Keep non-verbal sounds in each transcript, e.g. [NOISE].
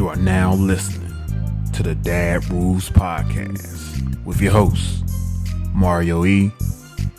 You are now listening to the Dad Rules Podcast with your hosts, Mario E.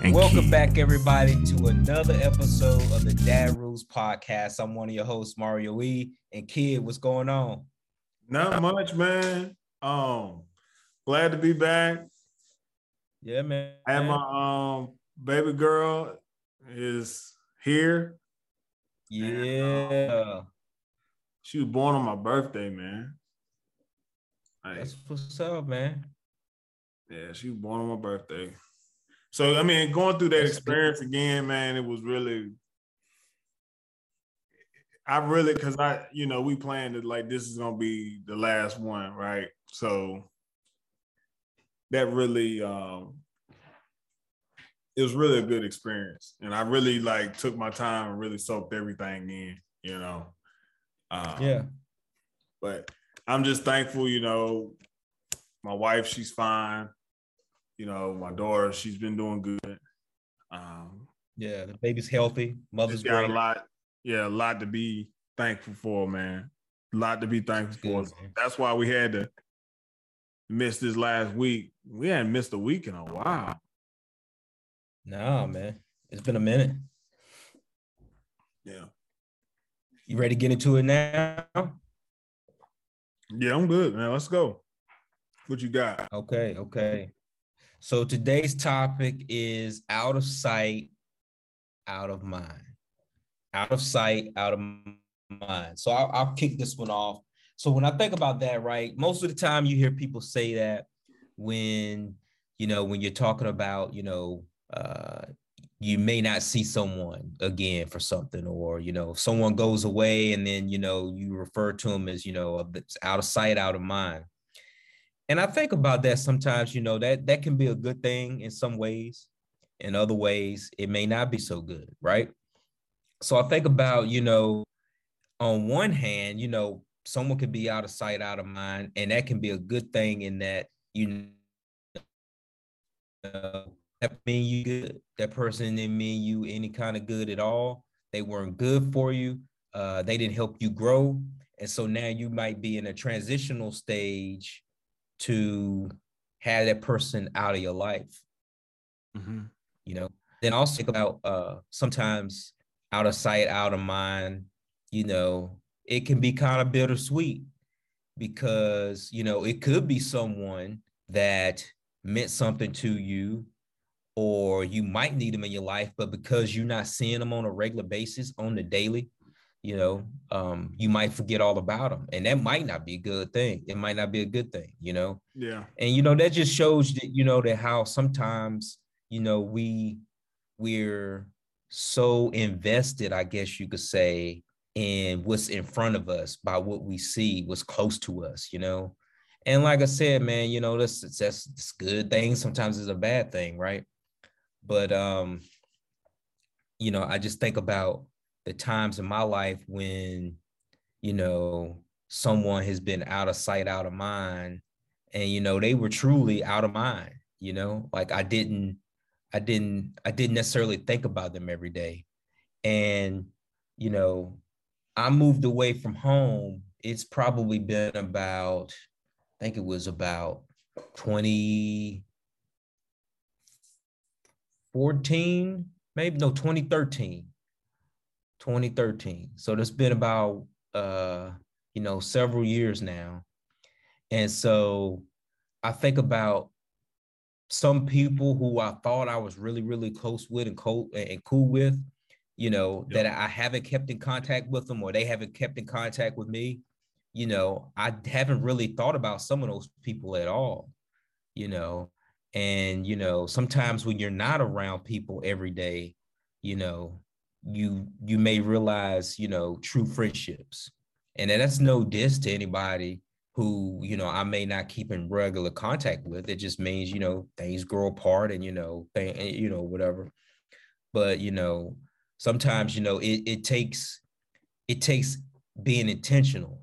And Welcome Key. back, everybody, to another episode of the Dad Rules Podcast. I'm one of your hosts, Mario E. And Kidd, what's going on? Not much, man. Um, glad to be back. Yeah, man. And my um baby girl is here. Yeah, She was born on my birthday, man. Like, that's what's up, man. yeah, she was born on my birthday. So I mean, going through that experience again, man, it was really. I really, cause I, you know, we planned it like this is gonna be the last one, right? So that really, um it was really a good experience, and I really like took my time and really soaked everything in, you know. Um, Yeah, but I'm just thankful, you know, my wife, she's fine. You know, my daughter, she's been doing good. Um, yeah. The baby's healthy. Mother's got great. a lot, yeah, a lot to be thankful for, man. A lot to be thankful Good, for. man. That's why we had to miss this last week. We hadn't missed a week in a while. No, man. It's been a minute. Yeah. You ready to get into it now? Yeah, I'm good, man. Let's go. What you got? Okay, okay. So today's topic is out of sight, out of mind. Out of sight, out of mind. So I'll, I'll kick this one off. So when I think about that, right, most of the time you hear people say that when you know when you're talking about you know uh, you may not see someone again for something, or you know if someone goes away and then you know you refer to them as you know out of sight, out of mind and I think about that sometimes, you know, that that can be a good thing in some ways. In other ways, it may not be so good, right? So I think about, you know, on one hand, you know, someone could be out of sight, out of mind, and that can be a good thing in that you know that mean you good. That person didn't mean you any kind of good at all. They weren't good for you. Uh, they didn't help you grow. And so now you might be in a transitional stage to have that person out of your life, you know. Then also think about uh sometimes out of sight, out of mind, you know, it can be kind of bittersweet because you know it could be someone that meant something to you or you might need them in your life, but because you're not seeing them on a regular basis on the daily, you know, um, you might forget all about them. And that might not be a good thing. It might not be a good thing, you know. Yeah. And you know, that just shows that, you know, that how sometimes, you know, we we're so invested, I guess you could say, in what's in front of us by what we see, what's close to us, you know. And like I said, man, you know, that's that's, that's good thing. Sometimes it's a bad thing, right? But um, you know, I just think about the times in my life when, you know, someone has been out of sight, out of mind, and you know, they were truly out of mind, you know, like I didn't, I didn't, I didn't necessarily think about them every day. And, you know, I moved away from home. It's probably been about, I think it was about 20, 14, maybe no 2013. 2013. So that's been about uh, you know, several years now. And so I think about some people who I thought I was really, really close with and cool and cool with, you know, Yep. that I haven't kept in contact with them or they haven't kept in contact with me. You know, I haven't really thought about some of those people at all, you know. And, you know, sometimes when you're not around people every day, you know, you you may realize, you know, true friendships. And that's no diss to anybody who, you know, I may not keep in regular contact with. It just means, you know, things grow apart and, you know, thing, you know, whatever. But, you know, sometimes, you know, it, it takes it takes being intentional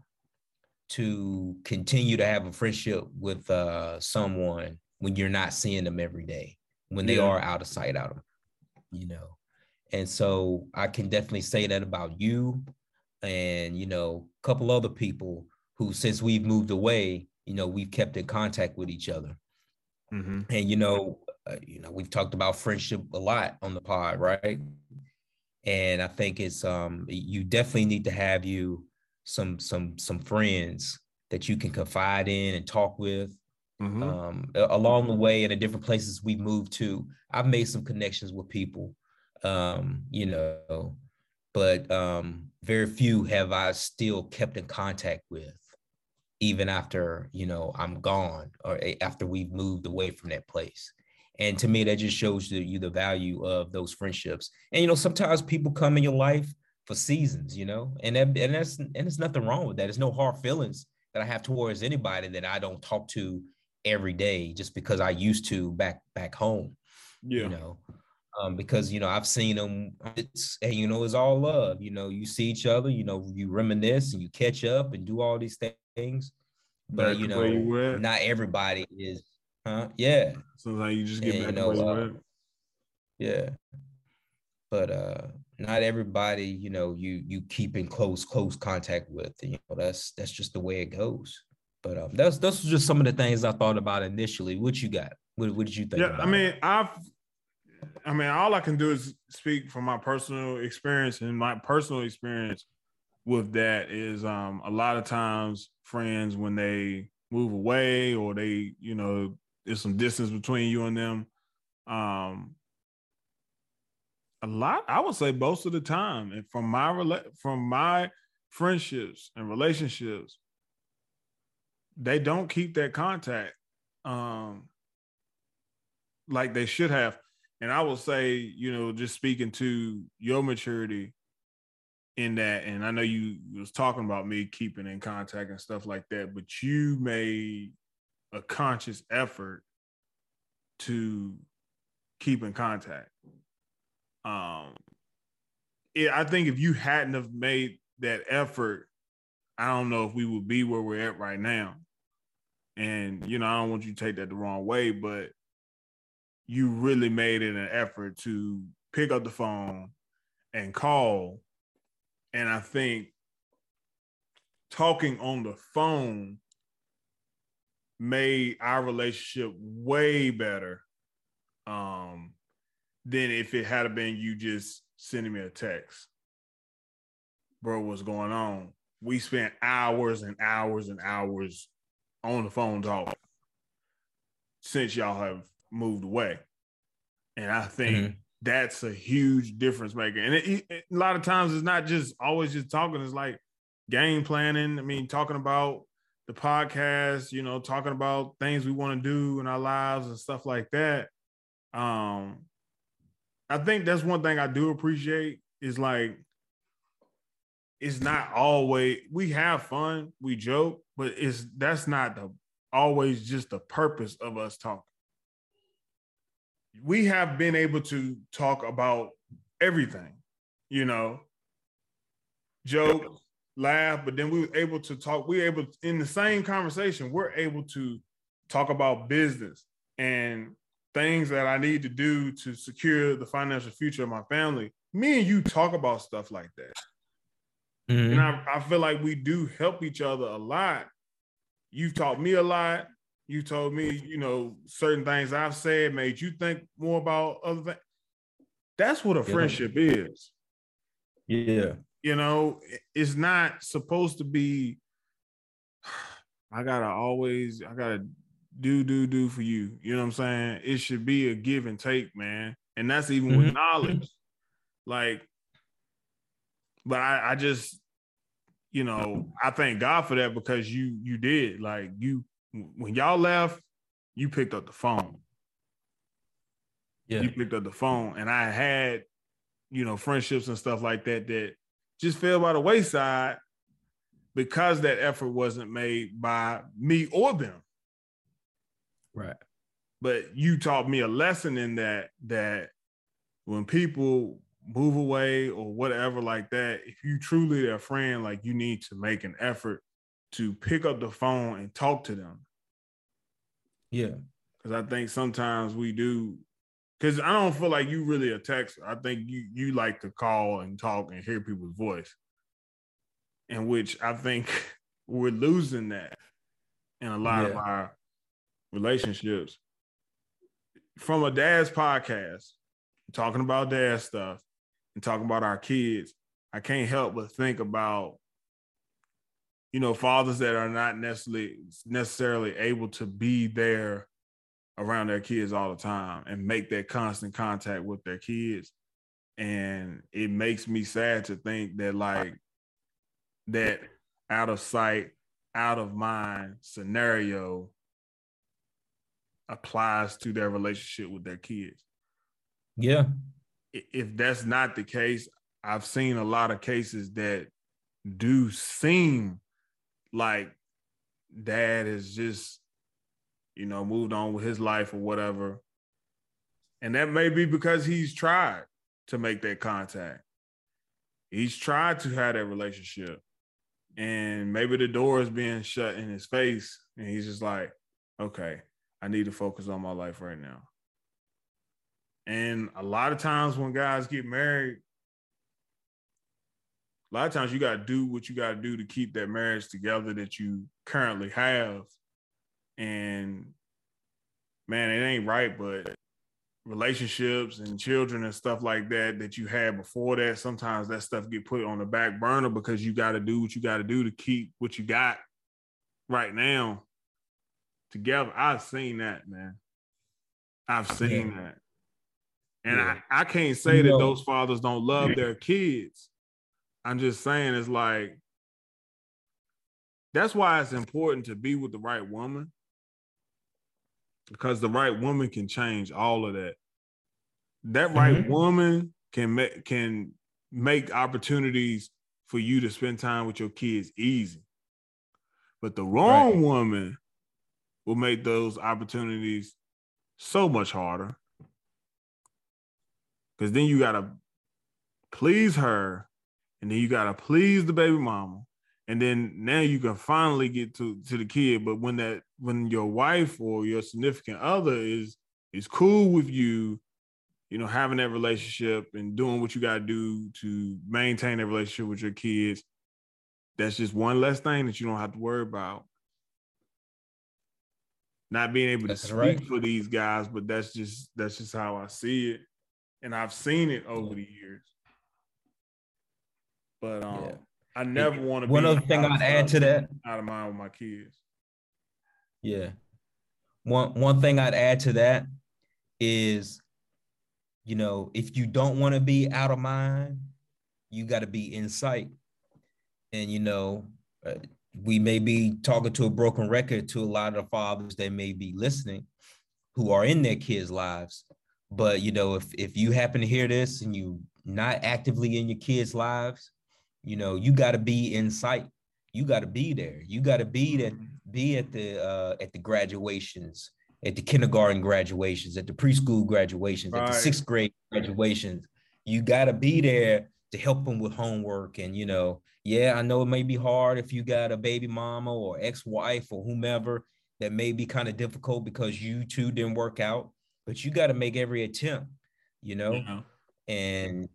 to continue to have a friendship with uh someone when you're not seeing them every day, when they Yeah. are out of sight, out of, you know. And so I can definitely say that about you and, you know, a couple other people who since we've moved away, you know, we've kept in contact with each other. Mm-hmm. And you know, uh, you know, we've talked about friendship a lot on the pod, right? And I think it's um you definitely need to have you some some some friends that you can confide in and talk with. Mm-hmm. Um, along the way and the different places we've moved to, I've made some connections with people. Um, you know, but um, very few have I still kept in contact with, even after you know I'm gone or after we've moved away from that place. And to me, that just shows you the value of those friendships. And you know, sometimes people come in your life for seasons, you know, and that, and that's and there's nothing wrong with that. There's no hard feelings that I have towards anybody that I don't talk to every day just because I used to back back home. Yeah. You know, um, because you know I've seen them. It's and you know it's all love. You know, you see each other. You know, you reminisce and you catch up and do all these things. But back you know, you not everybody is, huh? Yeah. Sometimes you just get and, back you know, uh, Yeah. But uh not everybody, you know, you you keep in close close contact with. You know, that's that's just the way it goes. But um, that's those are just some of the things I thought about initially. What you got? What, what did you think? Yeah, I mean, I've, I mean, all I can do is speak from my personal experience, and my personal experience with that is um a lot of times friends when they move away or they, you know, there's some distance between you and them. Um, a lot, I would say most of the time, and from my from my friendships and relationships, they don't keep that contact um like they should have. And I will say, you know, just speaking to your maturity in that, and I know you was talking about me keeping in contact and stuff like that, but you made a conscious effort to keep in contact. Um, it, I think if you hadn't have made that effort, I don't know if we would be where we're at right now. And you know, I don't want you to take that the wrong way, but you really made it an effort to pick up the phone and call. And I think talking on the phone made our relationship way better um, than if it had been you just sending me a text. Bro, what's going on? We spent hours and hours and hours on the phone talk since y'all have moved away. And I think mm-hmm. that's a huge difference maker. And it, it, a lot of times it's not just always just talking, it's like game planning. I mean, talking about the podcast, you know, talking about things we want to do in our lives and stuff like that. Um, I think that's one thing I do appreciate is like it's not always we have fun, we joke, but it's that's not the always just the purpose of us talking. We have been able to talk about everything, you know, joke, laugh, but then we were able to talk. We were able in the same conversation, we're able to talk about business and things that I need to do to secure the financial future of my family. Me and you talk about stuff like that. Mm-hmm. And I, I feel like we do help each other a lot. You've taught me a lot. You told me, you know, certain things I've said made you think more about other things. That's what a yeah. friendship is. Yeah. You know, it's not supposed to be, [SIGHS] I gotta always, I gotta do, do, do for you. You know what I'm saying? It should be a give and take, man. And that's even mm-hmm. with knowledge. Like, but I, I just, you know, I thank God for that because you you did like you when y'all left, you picked up the phone. Yeah, you picked up the phone, and I had, you know, friendships and stuff like that that just fell by the wayside because that effort wasn't made by me or them. Right. But you taught me a lesson in that that when people move away or whatever like that, if you truly their friend, like you need to make an effort to pick up the phone and talk to them. Yeah. Cause I think sometimes we do because I don't feel like you really a texter. I think you you like to call and talk and hear people's voice. In which I think [LAUGHS] we're losing that in a lot Yeah. of our relationships. From a dad's podcast, talking about dad stuff and talking about our kids, I can't help but think about you know fathers that are not necessarily necessarily able to be there around their kids all the time and make that constant contact with their kids and it makes me sad to think that like that out of sight out of mind scenario applies to their relationship with their kids Yeah. If that's not the case i've seen a lot of cases that do seem like dad has just you know moved on with his life or whatever. And that may be because he's tried to make that contact. He's tried to have that relationship. And maybe the door is being shut in his face. And he's just like okay i need to focus on my life right now and a lot of times when guys get married a lot of times you got to do what you got to do to keep that marriage together that you currently have. And man it ain't right but relationships and children and stuff like that that you had before that sometimes that stuff get put on the back burner because you got to do what you got to do to keep what you got right now together. I've seen that man. I've seen Yeah. that and Yeah. I, I can't say You that know- those fathers don't love their kids i'm just saying it's like that's why it's important to be with the right woman because the right woman can change all of that. That right Mhm. woman can make can make opportunities for you to spend time with your kids easy. But the wrong Right. woman will make those opportunities so much harder. Cuz then you got to please her and then you got to please the baby mama and then now you can finally get to to the kid. But when that when your wife or your significant other is is cool with you you know having that relationship and doing what you got to do to maintain that relationship with your kids that's just one less thing that you don't have to worry about. Not being able to speak right. for these guys but that's just that's just how i see it and i've seen it over the years but um Yeah. I never want to. One be other thing out of I'd add to that. out of mind with my kids. Yeah. One one thing I'd add to that is, you know, if you don't want to be out of mind, you got to be in sight. And you know, uh, we may be talking to a broken record to a lot of the fathers that may be listening, who are in their kids' lives. But you know, if if you happen to hear this and you not actively in your kids' lives, you know, you got to be in sight. You got to be there. You got to be that be at the uh, at the graduations, at the kindergarten graduations, at the preschool graduations, at the sixth grade graduations. You got to be there to help them with homework. And you know, yeah, I know it may be hard if you got a baby mama or ex-wife or whomever that may be kind of difficult because you two didn't work out. But you got to make every attempt, you know know? and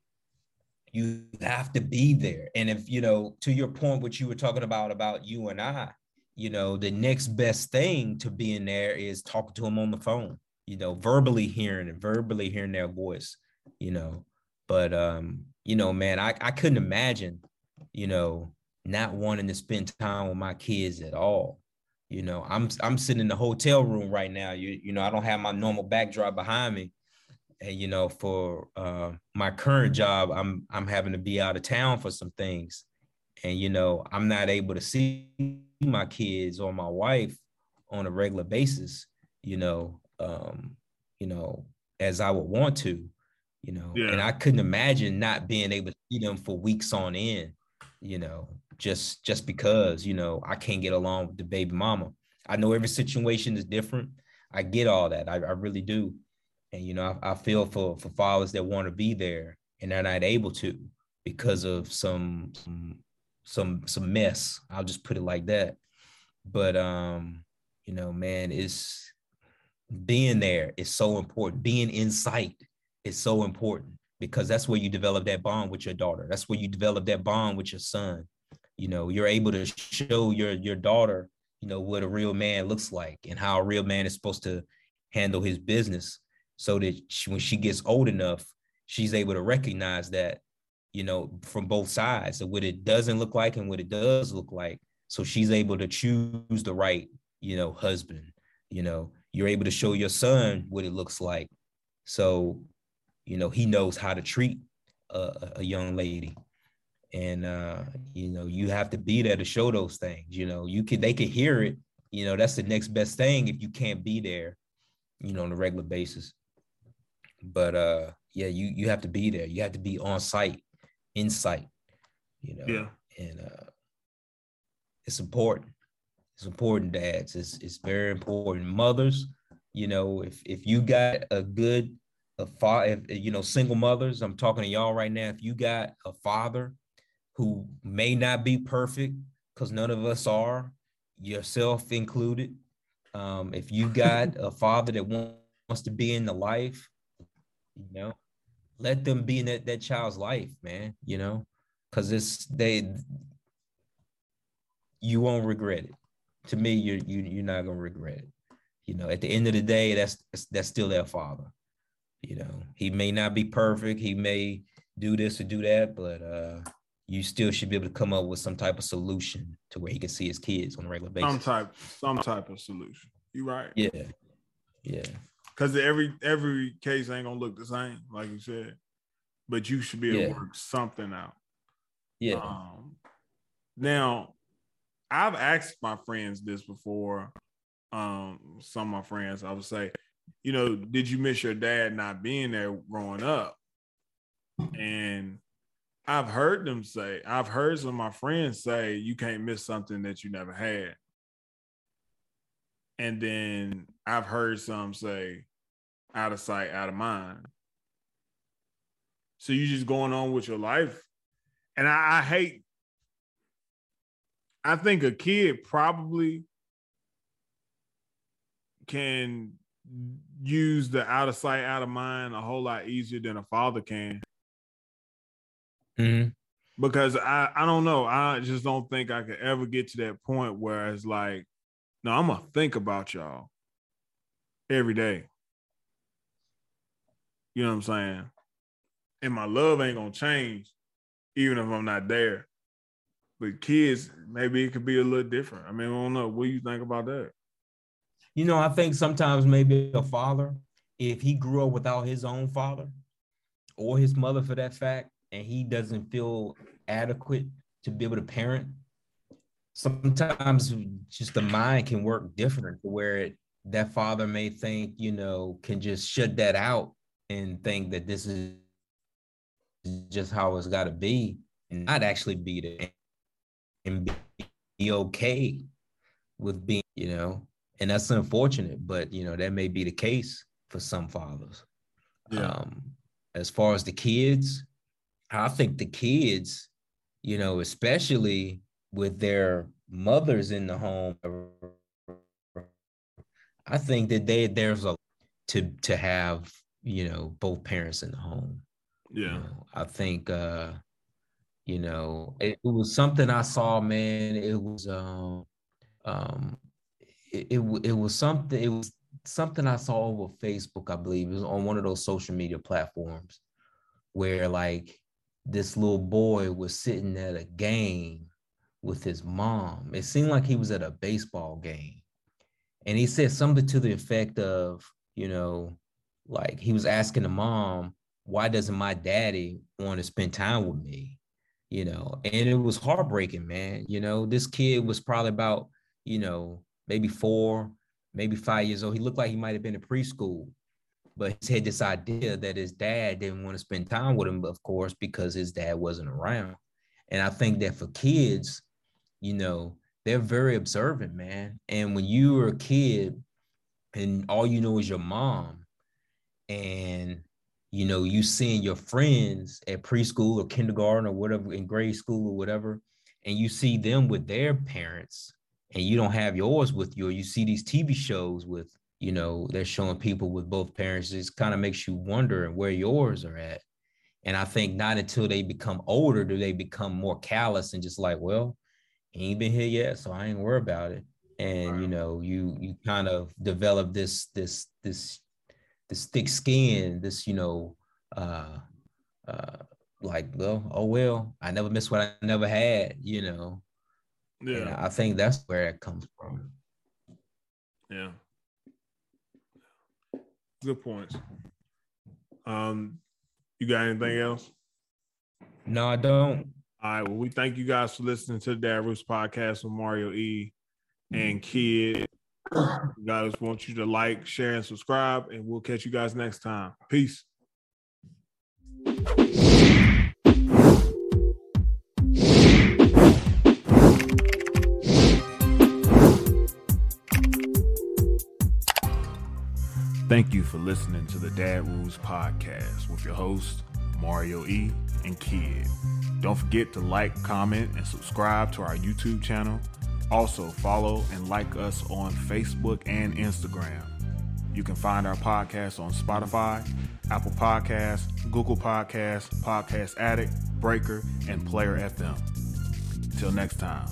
you have to be there. And if you know, to your point, what you were talking about about you and I, you know, the next best thing to being there is talking to them on the phone. You know, verbally hearing and verbally hearing their voice. You know, but um, you know, man, I I couldn't imagine, you know, not wanting to spend time with my kids at all. You know, I'm I'm sitting in the hotel room right now. You you know, I don't have my normal backdrop behind me. And you know for uh, my current job i'm i'm having to be out of town for some things. And you know i'm not able to see my kids or my wife on a regular basis you know um you know as i would want to you know. And i couldn't imagine not being able to see them for weeks on end you know just just because you know i can't get along with the baby mama. I know every situation is different. I get all that. I, I really do. And you know I, I feel for for fathers that want to be there and they're not able to because of some some some some mess. I'll just put it like that. But um you know man it's being there is so important. Being in sight is so important because that's where you develop that bond with your daughter. That's where you develop that bond with your son you know you're able to show your your daughter you know what a real man looks like and how a real man is supposed to handle his business so that she, when she gets old enough she's able to recognize that you know from both sides of what it doesn't look like and what it does look like. So she's able to choose the right you know husband you know you're able to show your son what it looks like. So you know he knows how to treat a, a young lady and uh you know you have to be there to show those things you know you can they can hear it you know that's the next best thing if you can't be there you know on a regular basis. But uh yeah you you have to be there. You have to be on site in sight you know Yeah. and uh it's important. It's important dads. It's it's very important. Mothers you know if if you got a good a father if you know single mothers i'm talking to y'all right now if you got a father who may not be perfect because none of us are yourself included. Um if you got [LAUGHS] a father that wants to be in the life you know let them be in that, that child's life man you know because it's they you won't regret it. To me you're you, you're not gonna regret it. You know at the end of the day that's that's still their father you know. He may not be perfect he may do this or do that but uh you still should be able to come up with some type of solution to where he can see his kids on a regular basis Some type, some type of solution. You right. yeah yeah Because every every case ain't gonna look the same, like you said. But you should be able Yeah. to work something out. yeah Um, now, I've asked my friends this before. Um, some of my friends, I would say, you know, did you miss your dad not being there growing up? And I've heard them say, I've heard some of my friends say, you can't miss something that you never had. And then I've heard some say, out of sight, out of mind. So you're just going on with your life. And I, I hate, I think a kid probably can use the out of sight, out of mind a whole lot easier than a father can. Mhm. Because I, I don't know. I just don't think I could ever get to that point where it's like, no, I'm gonna think about y'all every day. You know what I'm saying? And my love ain't gonna change, even if I'm not there. But kids, maybe it could be a little different. I mean, I don't know. What do you think about that? You know, I think sometimes maybe a father, if he grew up without his own father or his mother for that fact, and he doesn't feel adequate to be able to parent, sometimes just the mind can work different to where it, that father may think, you know, can just shut that out and think that this is just how it's got to be and not actually be there and be, be okay with being, you know, and that's unfortunate, but you know that may be the case for some fathers. Um, as far as the kids, I think the kids, you know, especially with their mothers in the home, I think that they there's a to to have you know both parents in the home. You yeah. know, I think uh, you know, it, it was something I saw, man. It was um um it, it, it was something it was something I saw over Facebook, I believe. It was on one of those social media platforms where like this little boy was sitting at a game with his mom. It seemed like he was at a baseball game. And he said something to the effect of, you know, like he was asking the mom, why doesn't my daddy want to spend time with me? You know, and it was heartbreaking, man. You know, this kid was probably about, you know, maybe four, maybe five years old. He looked like he might have been in preschool, but he had this idea that his dad didn't want to spend time with him, of course, because his dad wasn't around. And I think that for kids, you know, they're very observant, man. And when you were a kid and all you know is your mom, and you know, you seeing your friends at preschool or kindergarten or whatever in grade school or whatever, and you see them with their parents and you don't have yours with you, or you see these TV shows with, you know, they're showing people with both parents, it kind of makes you wonder where yours are at. And I think not until they become older do they become more callous and just like, well, he ain't been here yet, so I ain't worried about it. And Right. you know, you you kind of develop this this this this thick skin, this you know, uh, uh, like well, oh well, I never missed what I never had, you know. And Yeah, I think that's where it comes from. yeah. Good points. Um, you got anything else? No, I don't. All right. Well, we thank you guys for listening to the Dad Rules podcast with Mario E and Kidd. Guys want you to like, share, and subscribe, and we'll catch you guys next time. Peace. Thank you for listening to the Dad Rules podcast with your host, Mario E. and Kidd. Don't forget to like, comment, and subscribe to our YouTube channel. Also, follow and like us on Facebook and Instagram. You can find our podcast on Spotify, Apple Podcasts, Google Podcasts, Podcast Addict, Breaker, and Player FM. Till next time.